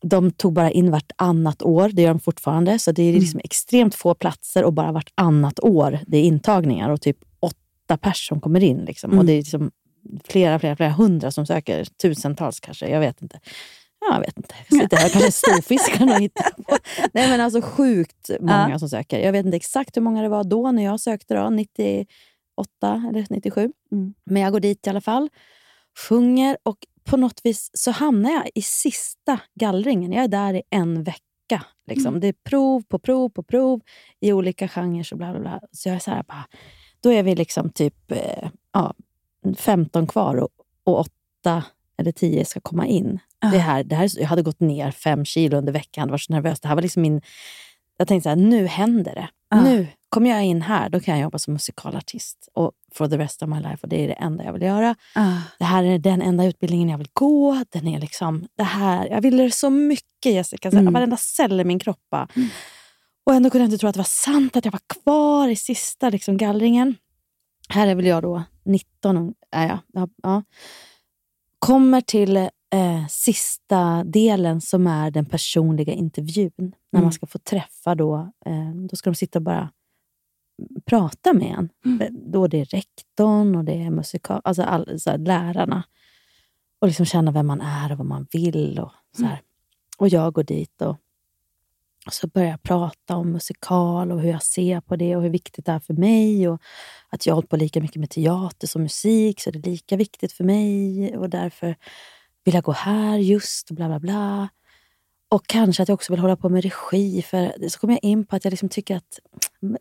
De tog bara in vartannat år, det gör de fortfarande. Så det är liksom extremt få platser och bara vartannat år det är intagningar och typ åtta pers som kommer in. Liksom. Och det är liksom flera, flera, flera hundra som söker, tusentals kanske, jag vet inte. Ja, jag vet inte. Jag sitter här kanske storfiskarna och hittar på. Nej men alltså sjukt många Ja. som söker. Jag vet inte exakt hur många det var då när jag sökte, då, 98 eller 97. Men jag går dit i alla fall, sjunger och på något vis så hamnar jag i sista gallringen. Jag är där i en vecka. Liksom. Det är prov på prov på prov i olika genrer. Och bla, bla, bla. Så jag är så här, bara, då är vi liksom typ eh, ja, 15 kvar och, och 8 eller 10 ska komma in. Det här, det här, jag hade gått ner fem kilo under veckan. Jag var så nervös. Det här var liksom min... Jag tänkte så här, nu händer det. Nu kommer jag in här, då kan jag jobba som musikalartist. Och for the rest of my life. Och det är det enda jag vill göra. Det här är den enda utbildningen jag vill gå. Den är liksom, det här, jag ville det så mycket Jessica. Så Mm. Varenda cell i min kropp. bara. Och ändå kunde jag inte tro att det var sant att jag var kvar i sista liksom, gallringen. Här är väl jag då 19. och- Ja, ja, ja, ja. Kommer till eh, sista delen som är den personliga intervjun. När Mm. man ska få träffa då, eh, då ska de sitta och bara prata med en. Mm. Då det är rektorn och det är musikal, alltså all, så här, lärarna. Och liksom känna vem man är och vad man vill. Och, så Mm. och jag går dit och, och så börjar jag prata om musikal och hur jag ser på det och hur viktigt det är för mig. Och att jag har hållit på lika mycket med teater som musik, så det är lika viktigt för mig. Och därför vill jag gå här just, bla bla bla. Och kanske att jag också vill hålla på med regi. För så kommer jag in på att jag liksom tycker att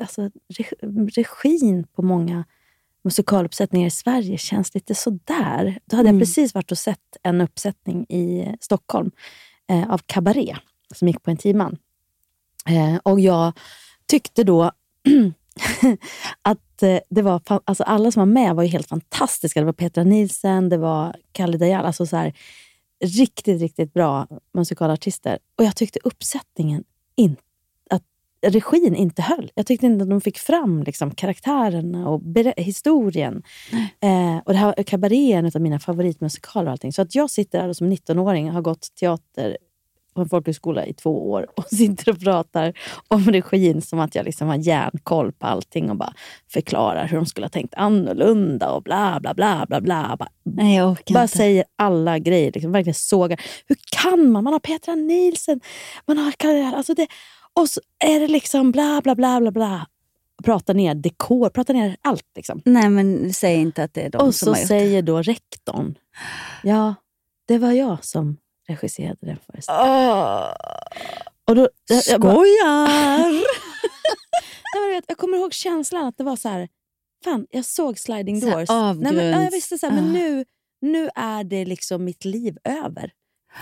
alltså, reg- regin på många musikaluppsättningar i Sverige känns lite sådär. Då hade Mm. jag precis varit och sett en uppsättning i Stockholm eh, av Cabaret som gick på en timman. Eh, och jag tyckte då [clears throat] [laughs] att eh, det var, alltså alla som var med var ju helt fantastiska. Det var Petra Nielsen, det var Kalle Dajal, alltså så här, riktigt, riktigt bra musikalartister. Och jag tyckte uppsättningen, in, att regin inte höll. Jag tyckte inte att de fick fram liksom, karaktärerna och historien. Eh, och det här Cabaret är en av mina favoritmusikaler. Och allting. Så att jag sitter där som 19-åring och har gått teater på en folkhögskola i två år och [laughs] sitter och pratar om regin som att jag liksom har järnkoll på allting och bara förklarar hur de skulle ha tänkt annorlunda och bla bla bla bla bla. Bara, Nej, jag orkar bara inte. säger alla grejer, liksom, verkligen sågar. Hur kan man? Man har Petra Nielsen, man har alltså det, och så är det liksom bla bla bla bla bla. Prata ner dekor, prata ner allt. Liksom. Nej, men säg inte att det är de Och som så har gjort säger då rektorn, ja, det var jag som regisserade den föreställningen. Och då, jag, jag bara- Skojar! [laughs] Du vet, jag kommer ihåg känslan att det var så här, fan, jag såg sliding Så här doors. Nej, men, ja, jag visste så här, men Ah. nu, nu är det liksom mitt liv över.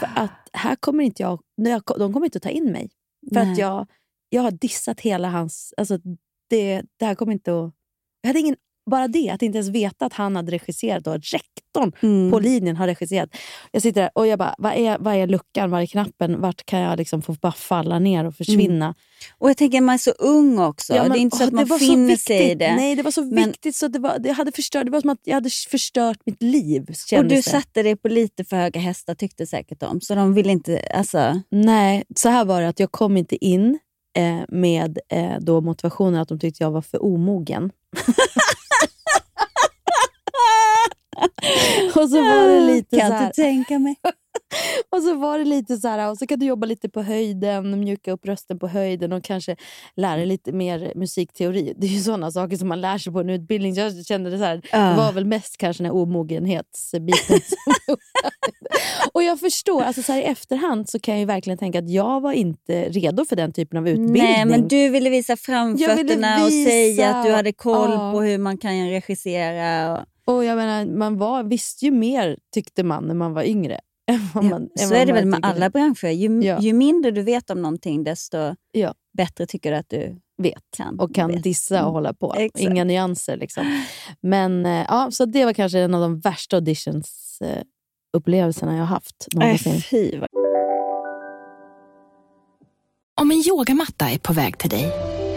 För att här kommer inte jag, jag, de kommer inte att ta in mig. För att Nej. jag, jag har dissat hela hans... Alltså det, det här kommer inte att... Jag hade ingen, bara det, att inte ens veta att han hade regisserat och rektorn Mm. på linjen har regisserat. Jag sitter där och jag bara, vad är, vad är luckan? Var är knappen? Vart kan jag liksom få bara falla ner och försvinna? Och jag tänker, man är så ung också. Ja, det men, är inte så åh, att man det finner sig i det. Nej, det var så Men- viktigt så det, var, det, hade förstört, det var som att jag hade förstört mitt liv. Och du det. satte dig på lite för höga hästar tyckte säkert de. Så de vill inte... Alltså, Nej, så här var det att jag kom inte in eh, med eh, då motivationen att de tyckte jag var för omogen. [laughs] [laughs] och så var det lite kan så här, inte tänka mig. [laughs] och så var det lite så här, och så kan du jobba lite på höjden, mjuka upp rösten på höjden och kanske lära dig lite mer musikteori. Det är ju sådana saker som man lär sig på en utbildning. Så jag kände det så här, det var väl mest kanske den här omogenhetsbiten. [laughs] och jag förstår, alltså så här, i efterhand så kan jag verkligen tänka att jag var inte redo för den typen av utbildning. Nej, men du ville visa framfötterna ville och säga visa, att du hade koll ja. på hur man kan regissera. Och, Och jag menar, man var, visste ju mer, tyckte man, när man var yngre. [laughs] ja, man, än så är det väl med alla branscher. Ju, Ja. ju mindre du vet om någonting, desto Ja. bättre tycker du att du vet Kan, och kan vet. dissa och hålla på. Exakt. Inga nyanser. Liksom. Men eh, ja, så det var kanske en av de värsta auditions eh, jag har haft någonsin. Äh. Om en yogamatta är på väg till dig,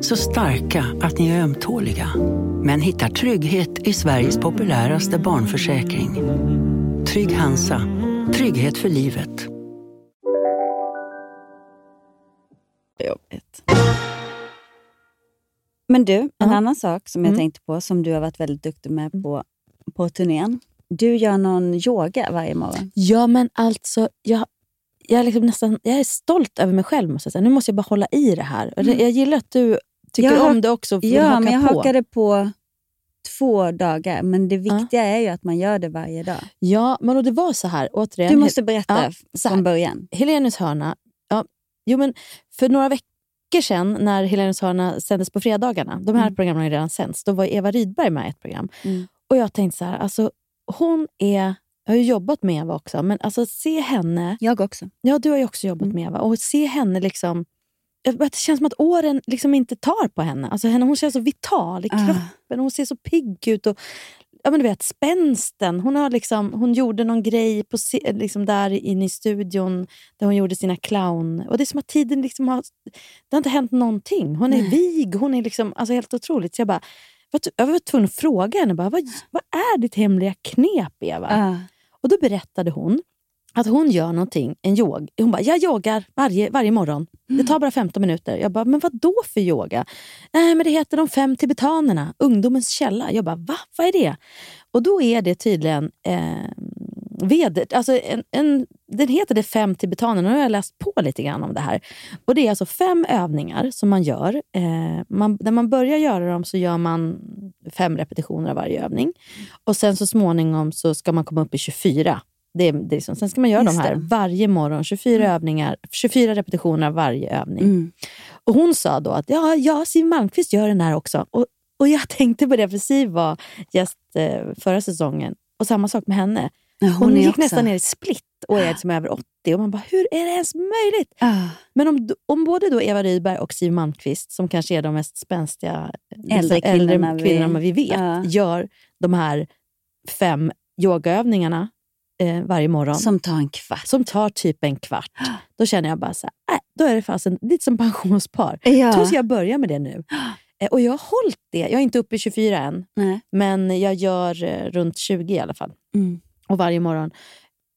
Så starka att ni är ömtåliga. Men hittar trygghet i Sveriges populäraste barnförsäkring. Trygg Hansa. Trygghet för livet. Jobbigt. Men du, en Ja. annan sak som jag Mm. tänkte på, som du har varit väldigt duktig med på, på turnén. Du gör någon yoga varje morgon. Ja, men alltså, jag, jag, är liksom nästan, jag är stolt över mig själv. Måste jag säga. Nu måste jag bara hålla i det här. Mm. Jag gillar att du tycker Jag om det också. och vill Ja, haka men jag på. hakade på två dagar. Men det viktiga är ju att man gör det varje dag. Ja, men och det var så här. Återigen, Du måste berätta Ja, från början. Helenius hörna. Ja, jo, men för några veckor sedan när Helenius hörna sändes på fredagarna, de här Mm. programmen har redan sänts, då var Eva Rydberg med i ett program. Mm. Och jag tänkte så här, alltså, hon är... Jag har ju jobbat med Eva också, men alltså se henne... Jag också. Ja, du har ju också jobbat med Eva. Och se henne liksom... Det känns som att åren liksom inte tar på henne. Alltså henne hon känns så vital i Ah. kroppen. Hon ser så pigg ut. Och, ja, men du vet, spänsten. Hon, har liksom, hon gjorde någon grej på, liksom där inne i studion där hon gjorde sina clown... Och det är som att tiden liksom har... Det har inte hänt någonting. Hon är Nej. vig. Hon är liksom, alltså helt otroligt. Så jag, bara, jag var tvungen att fråga henne, bara, vad, vad är ditt hemliga knep Eva? Ah. Och då berättade hon att hon gör någonting, en yog. Hon bara, jag yogar varje, varje morgon. Det tar bara 15 minuter. Jag bara, men vad då för yoga? Nej, men det heter de fem tibetanerna, ungdomens källa. Jag bara, va? Vad är det? Och då är det tydligen eh, ved, alltså en, en, den heter det fem tibetanerna. Nu har jag läst på lite grann om det här. Och Det är alltså fem övningar som man gör. Eh, man, när man börjar göra dem så gör man fem repetitioner av varje övning. Och sen så småningom så ska man komma upp i 24. Det det är sen ska man göra Just de här det. varje morgon. 24, övningar, 24 repetitioner av varje övning. Mm. Och Hon sa då att ja, ja Siw Malmkvist gör den här också. Och, och Jag [laughs] tänkte på det, för Siw var gäst eh, förra säsongen. Och samma sak med henne. Ja, Hon, hon gick också- nästan ner i split och är liksom över 80. Och man bara, hur är det ens möjligt? Ah. Men om, om både då Eva Rydberg och Siw Malmkvist, som kanske är de mest spänstiga liksom, Äldre kvinnorna vi- kvinnorna vi vet, Ja. gör de här fem yogaövningarna eh, varje morgon. Som tar en kvart. Som tar typ en kvart. Då känner jag bara så här, äh, då är det fasen lite som [laughs] pensionspar. Ja. Då ska jag börja med det nu. [gasps] Eh, och jag har hållit det. Jag är inte uppe i 24 än, Nej. men jag gör eh, runt 20 i alla fall. Mm. Och varje morgon.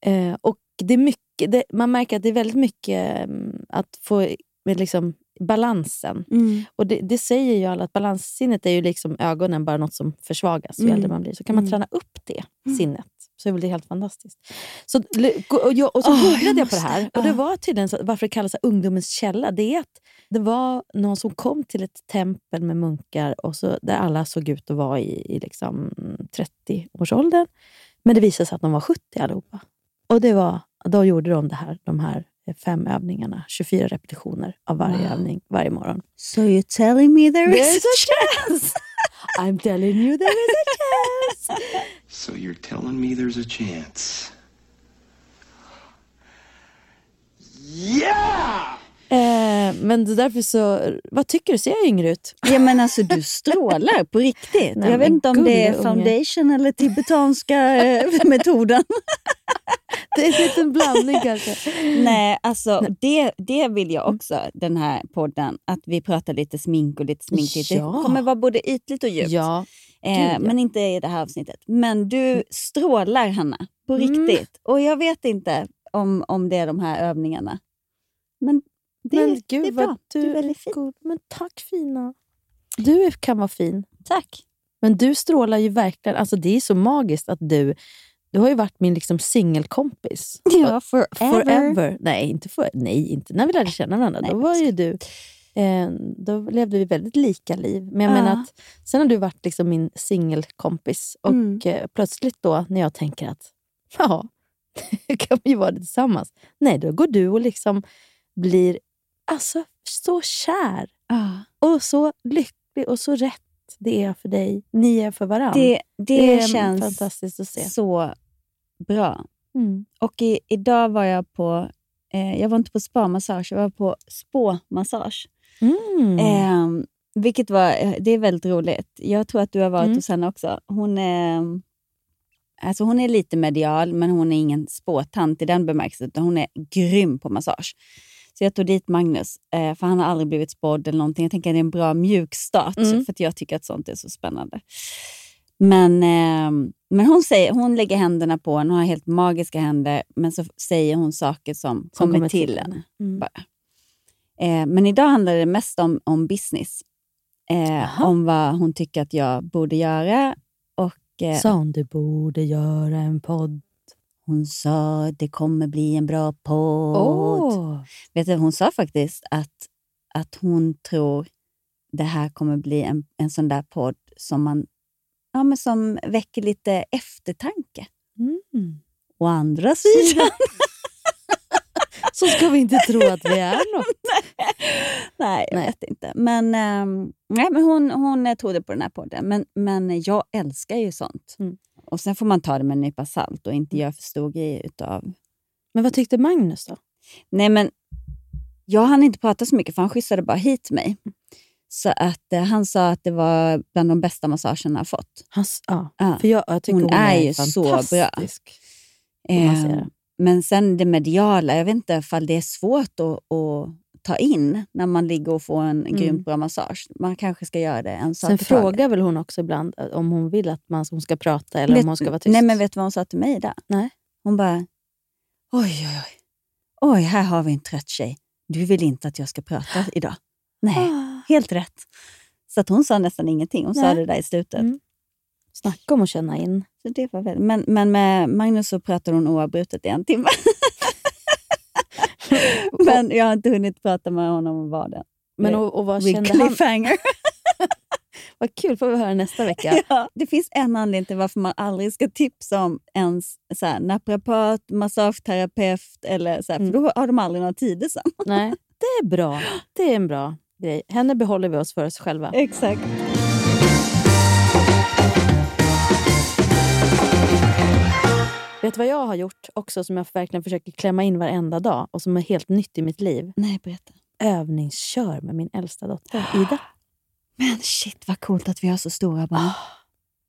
Eh, och det är mycket, det, man märker att det är väldigt mycket mm, att få med liksom balansen. Mm. Och det, det säger ju alla att balanssinnet är ju liksom ögonen bara något som försvagas ju Mm. äldre man blir. Så kan man Mm. träna upp det sinnet så är väl det helt fantastiskt. Så, och, jag, och så Åh, googlade jag jag på det här och det ja. var tydligen så, varför det kallas ungdomens källa. Det är att det var någon som kom till ett tempel med munkar och så, där alla såg ut att vara i, i liksom 30-årsåldern. Men det visade sig att de var 70 allihopa. Och det var, då gjorde de det här, de här fem övningarna, 24 repetitioner av varje Wow. övning varje morgon. So you're telling me there is a chance! I'm telling you there is a chance! So you're telling me there's a chance? Yeah! Eh, men det är därför så... Vad tycker du? Ser jag yngre ut? Ja, men alltså du strålar på riktigt. Nej, jag vet inte om det är unge. foundation eller tibetanska eh, metoden. [laughs] Det är en liten blandning kanske. Nej, alltså Det, det vill jag också, den här podden. Att vi pratar lite smink och lite sminkigt. Ja. Det kommer vara både ytligt och djupt. Ja. Eh, Gud, ja. Men inte i det här avsnittet. Men du strålar, Hanna. På Mm. riktigt. Och jag vet inte om, om det är de här övningarna. Men det, Men gud det är bra. du, Du är väldigt fin. god. Men tack fina. Du kan vara fin. Tack. Men du strålar ju verkligen. Alltså det är så magiskt att du... Du har ju varit min liksom singelkompis. [laughs] Ja, forever. Forever. Nej, inte, för, nej, inte när vi lärde känna varandra. då var ju du... Eh, då levde vi väldigt lika liv. Men jag Ja. menar att sen har du varit liksom min singelkompis. Och Mm. eh, plötsligt då när jag tänker att ja, [laughs] kan vi vara det tillsammans? Nej, då går du och liksom blir alltså så kär. Och så lycklig och så rätt det är för dig. Ni är för varandra. Det, det, är känns fantastiskt att se. så bra. Mm. Och i, idag var jag på, eh, jag var inte på spa-massage, jag var på spå-massage. Mm. Eh, vilket var, eh, det är väldigt roligt. Jag tror att du har varit Mm. hos henne också. Hon är, alltså hon är lite medial, men hon är ingen spåtant i den bemärkelsen. Utan hon är grym på massage. Så jag tog dit Magnus, eh, för han har aldrig blivit spådd eller någonting. Jag tänker att det är en bra mjukstart, Mm. för att jag tycker att sånt är så spännande. Men, eh, men hon, säger, hon lägger händerna på en, hon har helt magiska händer, men så säger hon saker som, kommer, kommer till till en. Mm. Eh, men idag handlar det mest om, om business. Eh, om vad hon tycker att jag borde göra. Och, eh, hon du borde göra en podd? Hon sa det kommer bli en bra podd. Åh. Vet du, hon sa faktiskt att, att hon tror det här kommer bli en, en sån där podd som, man, ja, men som väcker lite eftertanke. Mm. Å andra sidan... [laughs] Så ska vi inte tro att vi är något. [laughs] Nej, jag vet inte. Men, ehm, nej, men hon, hon eh, trodde på den här podden. Men, men jag älskar ju sånt. Mm. Och Sen får man ta det med en nypa salt och inte göra för stor grej utav... Men vad tyckte Magnus då? Nej, men jag hann inte prata så mycket för han skjutsade bara hit mig. Så att eh, han sa att det var bland de bästa massagerna jag fått. Hans, ja, Ja. För jag, jag tycker hon, hon, är, är ju så bra. fantastisk. massera. Eh, men sen det mediala, jag vet inte ifall det är svårt att, att ta in när man ligger och får en Mm. grymt bra massage. Man kanske ska göra det en sak Sen i taget. frågar väl hon också ibland eh, om hon vill att man, hon ska prata eller Vet- om hon ska vara tyst. Nej, men vet du vad hon sa till mig där? Nej. Hon bara, oj, oj, oj. Oj, här har vi en trött tjej. Du vill inte att jag ska prata [gasps] idag? Nej, helt rätt. Så att hon sa nästan ingenting. Hon sa Nej. det där i slutet. Mm. Snacka om att känna in. Så det var väl. Men, men med Magnus så pratade hon oavbrutet i en timme. [laughs] [laughs] men jag har inte hunnit prata med honom om vad det Men och, och vad kände han? Vad kul, får vi höra nästa vecka. [laughs] Ja, det finns en anledning till varför man aldrig ska tipsa om ens så här, naprapat, massageterapeut, eller så här, Mm. för då har de aldrig några tider sen. [laughs] Nej, det är bra. Det är en bra grej. Henne behåller vi oss för oss själva. Exakt. Vet du vad jag har gjort också som jag verkligen försöker klämma in varenda dag och som är helt nytt i mitt liv? Nej, berätta. Övningskör med min äldsta dotter, Ida. Men shit vad coolt att vi har så stora barn.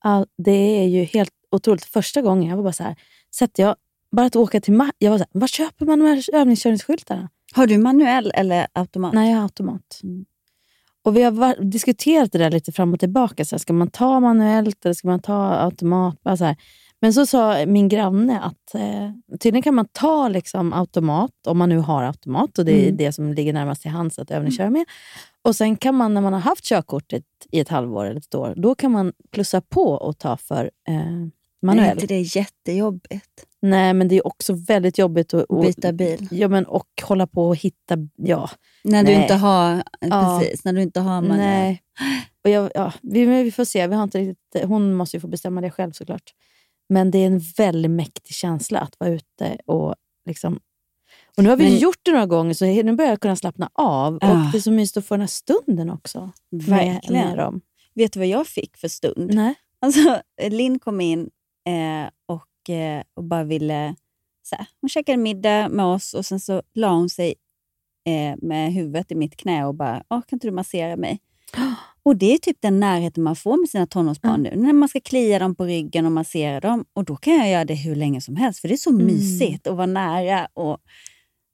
Ja, det är ju helt otroligt. Första gången jag var bara så här, sätter jag bara att åka till Jag var så här, var köper man de här övningskörningsskyltarna? Har du manuell eller automat? Nej, jag har automat. Mm. Och Vi har var- diskuterat det där lite fram och tillbaka. Så här, ska man ta manuellt eller ska man ta automat? Bara så här. Men så sa min granne att eh, tydligen kan man ta liksom automat, om man nu har automat, och det är Mm. det som ligger närmast till hands att övningsköra med. Och Sen kan man, när man har haft körkortet i ett halvår eller ett år, då kan man plussa på och ta för eh, Är manuell. inte det jättejobbigt? Nej, men det är också väldigt jobbigt att att- Byta bil. Ja, men, och hålla på och hitta... Ja. När du inte har, Ja. precis, när du inte har manuell. Nej. Och jag, ja, vi, vi får se. Vi har inte riktigt, hon måste ju få bestämma det själv såklart. Men det är en väldigt mäktig känsla att vara ute och liksom... Och nu har vi Men- gjort det några gånger, så nu börjar jag kunna slappna av. Ja. Och Det är så mysigt att få den här stunden också. Verkligen. Med, dem. Vet du vad jag fick för stund? Nej. Alltså, Linn kom in eh, och, eh, och bara ville... Så här, hon käkade middag med oss och sen så la hon sig eh, med huvudet i mitt knä och bara, Åh, kan inte du massera mig? [gasps] Och det är typ den närheten man får med sina tonårsbarn nu. När man ska klia dem på ryggen och massera dem. Och då kan jag göra det hur länge som helst. För det är så Mm. mysigt att vara nära. Och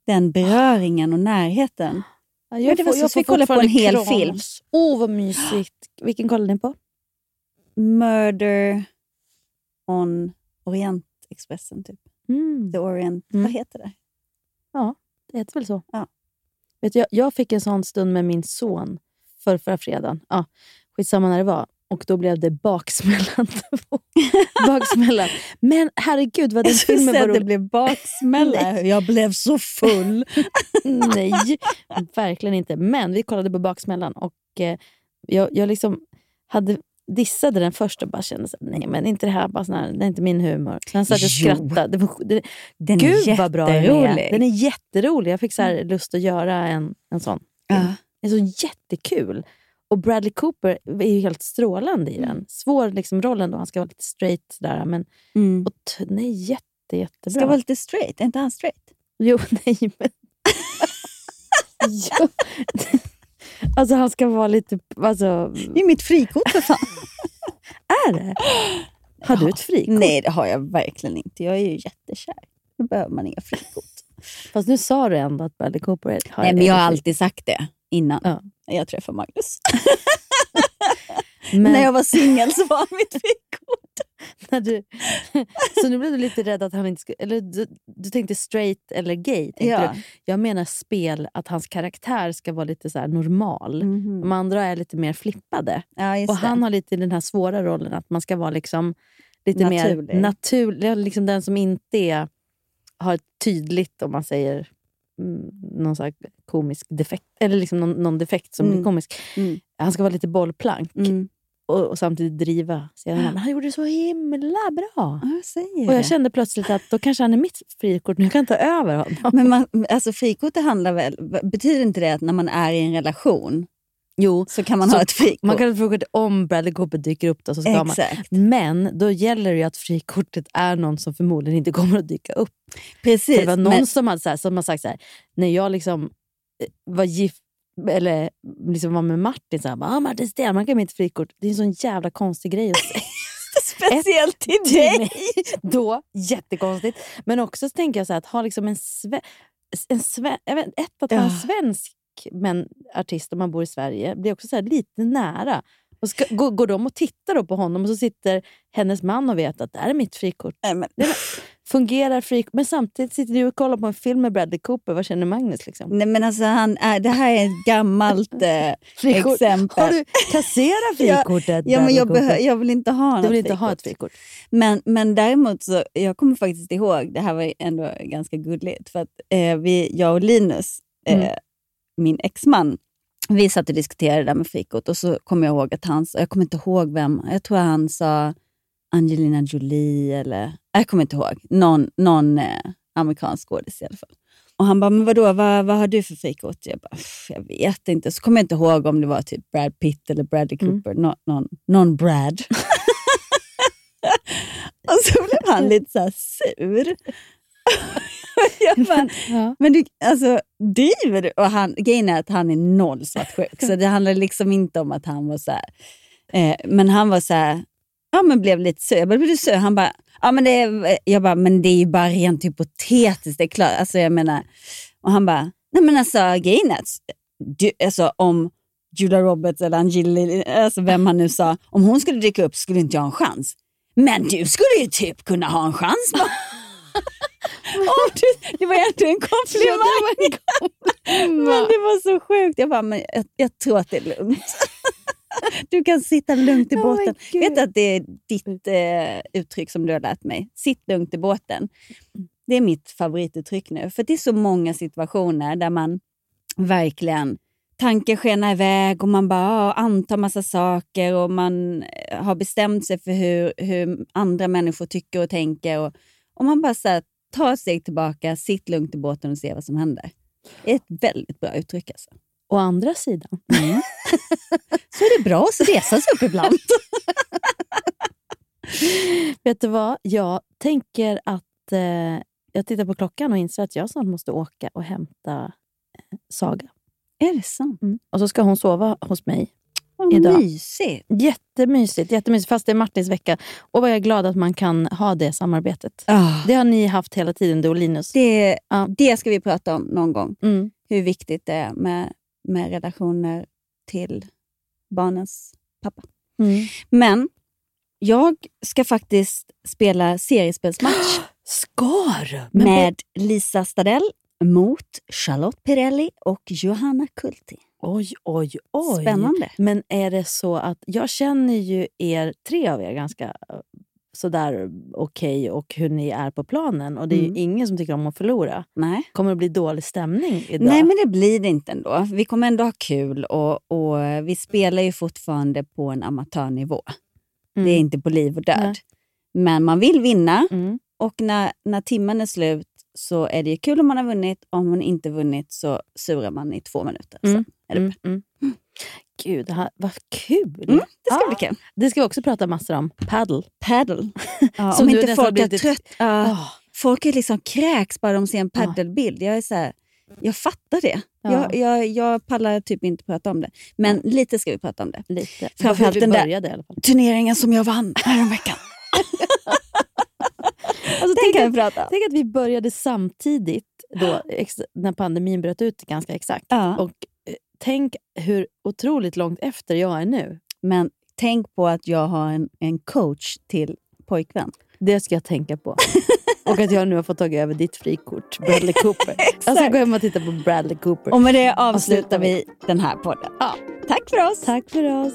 den beröringen och närheten. Ja, Ja, det var så- så vi kollade på en hel kramas. film. Åh, vad mysigt. Vilken kollade ni på? Murder on Orientexpressen, typ. Mm. The Orient. Vad heter det? Ja, det heter väl så. Ja. Vet du, jag, jag fick en sån stund med min son för förra fredagen. Ja, skitsamma när det var. Och då blev det baksmällan. [laughs] baksmällan. Men herregud vad den Jag filmen var att det rolig. blev baksmälla. Jag blev så full. [laughs] Nej, verkligen inte. Men vi kollade på baksmällan och eh, jag, jag liksom hade dissade den först och bara kände så, nej men inte det här, bara sån här, det är inte min humor. Sen satt jag och skrattade. Det var, det, Den är Gud vad bra den är. Den är jätterolig. Jag fick så här lust att göra en, en sån. Ja. Det är så jättekul. Och Bradley Cooper är ju helt strålande i den. Svår liksom, rollen då, han ska vara lite straight sådär. Men, Mm. och är jätte, jättebra. Ska vara lite straight. Är inte han straight? [laughs] Jo, nej men... jo. Alltså han ska vara lite... Alltså... Det är mitt frikort för fan. [laughs] är det? Har du ett frikort? Nej, det har jag verkligen inte. Jag är ju jättekär. Då behöver man inga frikort. Fast nu sa du ändå att Bradley Cooper har Nej, men jag har alltid sagt det innan Ja. Jag träffade Magnus. Men- När jag var singel så var han mitt när du, så nu blev du lite rädd att han inte skulle... Eller du, du tänkte straight eller gay. Ja. du. Jag menar spel, att hans karaktär ska vara lite så normal. Mhm. De andra är lite mer flippade. Ja, och han det. har lite den här svåra rollen att man ska vara liksom lite Naturlig. mer naturlig. Liksom den som inte är, har tydligt, om man säger, mm, någon så här komisk defekt. Eller liksom någon, någon defekt som Mm. blir komisk. Mm. Han ska vara lite bollplank. Mm. Och, och samtidigt driva scenerna. Men han gjorde det så himla bra. Ja, jag säger Och jag det. kände plötsligt att då kanske han är mitt frikort. Nu jag kan ta över honom. Men man, alltså frikortet handlar väl... Betyder inte det att när man är i en relation Jo, så kan man så ha ett frikort? Man kan ha ett frikort om Bradley Cooper dyker upp. Då, så ska Exakt. Man. Men då gäller det att frikortet är någon som förmodligen inte kommer att dyka upp. Precis. Det var någon men- som, hade, så här, som har sagt så här, när jag liksom eh, var gift eller liksom var med Martin, så här, ah, Martin Stenmark är mitt frikort. Det är en sån jävla konstig grej att säga. [laughs] Speciellt till dig! då, jättekonstigt. Men också så tänker jag så här, att ha liksom en, sve, en sve, vet, ett att ha en Ja. Svensk men, artist om man bor i Sverige blir också så här lite nära. Och ska, går, går de och tittar då på honom och så sitter hennes man och vet att det här är mitt frikort. Nej, men, Det fungerar frikort. Men samtidigt sitter du och kollar på en film med Bradley Cooper. Vad känner Magnus? Liksom? nej, men alltså, han är, det här är ett gammalt eh, [laughs] Frikort. exempel. Har du kasserat frikortet? Ja, men jag, behö, jag vill inte ha Du vill inte ha ett frikort? Men, men däremot, så, jag kommer faktiskt ihåg, det här var ändå ganska gulligt, för att eh, vi, jag och Linus, eh, Mm. Min exman, vi satt och diskuterade det där med frikort och så kommer jag ihåg att han sa, jag kommer inte ihåg vem, jag tror han sa Angelina Jolie eller, jag kommer inte ihåg, någon, någon eh, amerikansk skådis i alla fall. Och han bara, men vadå, vad, vad har du för frikort? Jag bara, "Pff, jag vet inte. Så kommer jag inte ihåg om det var typ Brad Pitt eller Bradley Mm. Cooper, Nå- någon, någon Brad. [laughs] [laughs] och så blev han lite så här sur. [laughs] [laughs] jag bara, [laughs] Ja. men du, alltså driver du? Och han, grejen är att han är noll svartsjuk, så [laughs] det handlar liksom inte om att han var så här. Eh, men han var så här, ja men blev lite sur. Jag bara, blev du sur? Han bara, ja men det är, jag bara, men det är ju bara rent hypotetiskt, det är klart. Alltså jag menar, och han bara, nej men alltså grejen är att, du, alltså om Julia Roberts eller Angelina, alltså vem han nu sa, om hon skulle dyka upp skulle inte jag ha en chans. Men du skulle ju typ kunna ha en chans. Va?" Åh, du, det var ändå en komplimang. Men det var så sjukt. Jag bara, men jag, jag tror att det är lugnt. Du kan sitta lugnt i Oh båten. Vet du att det är ditt eh, uttryck som du har lärt mig? Sitt lugnt i båten. Det är mitt favorituttryck nu. För det är så många situationer där man verkligen tanken skenar iväg och man bara antar massa saker och man eh, har bestämt sig för hur, hur andra människor tycker och tänker. Och, och man bara så här, tar ett steg tillbaka, sitt lugnt i båten och se vad som händer. Det är ett väldigt bra uttryck alltså. Å andra sidan. [laughs] Så är det bra att resa sig upp ibland. [laughs] Vet du vad? Jag tänker att eh, jag tittar på klockan och inser att jag snart måste åka och hämta eh, Saga. Är det sant? Mm. Och så ska hon sova hos mig Vad idag. mysigt. Jättemysigt, jättemysigt. Fast det är Martins vecka. Och vad jag är glad att man kan ha det samarbetet. Ah. Det har ni haft hela tiden, du och Linus. Det, det ska vi prata om någon gång. Mm. Hur viktigt det är med, med relationer till barnens pappa. Mm. Men jag ska faktiskt spela seriespelsmatch [gasps] Ska du? Men med Lisa Stadell mot Charlotte Pirelli och Johanna Kulti. Oj, oj, oj. Spännande. Men är det så att... Jag känner ju er, tre av er, ganska eh, sådär okej och hur ni är på planen. Och det är Mm. ju ingen som tycker om att förlora. Nej. Kommer det bli dålig stämning idag? Nej, men det blir det inte ändå. Vi kommer ändå ha kul och, och vi spelar ju fortfarande på en amatörnivå. Det är inte på liv och död. Nej. Men man vill vinna Mm. och när, när timmen är slut så är det kul om man har vunnit. Om man inte vunnit så surar man i två minuter. Mm. Sen är det Mm, mm. Gud, det här, vad kul! Mm, det ska bli kul. Det ska vi också prata massor om. Paddle. Paddle. [laughs] Ja, om inte folk har är blivit- trött. Ja, Ah. Folk är liksom kräks bara de ser en paddelbild. Jag är så här, jag fattar det. Ja. Jag, jag, jag pallar typ inte prata om det. Men lite ska vi prata om det. Lite. Framförallt den där började turneringen som jag vann häromveckan. [laughs] Alltså, tänk, kan att, vi prata om. tänk att vi började samtidigt då, när pandemin bröt ut ganska exakt. Ja. Och eh, tänk hur otroligt långt efter jag är nu. Men tänk på att jag har en, en coach till pojkvän. Det ska jag tänka på. [laughs] och att jag nu har fått tag över ditt frikort, Bradley Cooper. [laughs] jag ska gå hem och titta på Bradley Cooper. Och med det avslutar vi den här podden. Ja. Tack för oss! Tack för oss!